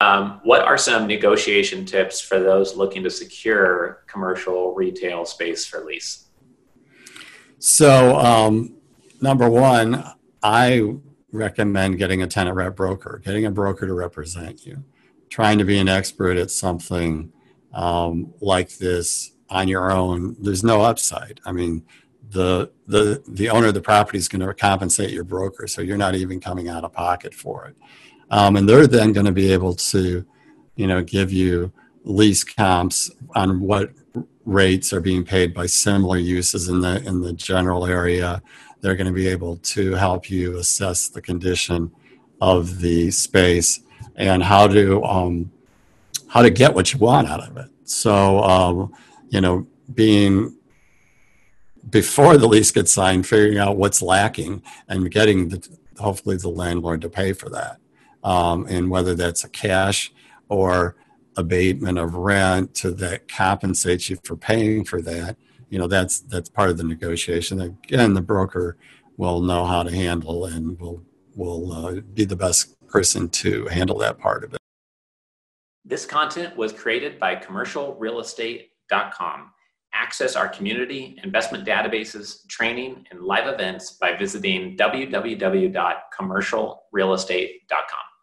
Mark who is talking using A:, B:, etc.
A: Um, what are some negotiation tips for those looking to secure commercial retail space for lease?
B: So, um, number one, I recommend getting a tenant rep broker, getting a broker to represent you, trying to be an expert at something um, like this on your own. There's no upside. I mean, the the the owner of the property is going to compensate your broker, so you're not even coming out of pocket for it. Um, and they're then going to be able to, you know, give you lease comps on what rates are being paid by similar uses in the in the general area. They're going to be able to help you assess the condition of the space and how to um, how to get what you want out of it. So, um, you know, being before the lease gets signed, figuring out what's lacking and getting the, hopefully the landlord to pay for that. Um, and whether that's a cash or abatement of rent to that compensates you for paying for that you know that's that's part of the negotiation. Again the broker will know how to handle and will will uh, be the best person to handle that part of it.
A: This content was created by commercialrealestate.com access our community investment databases training and live events by visiting www.commercialrealestate.com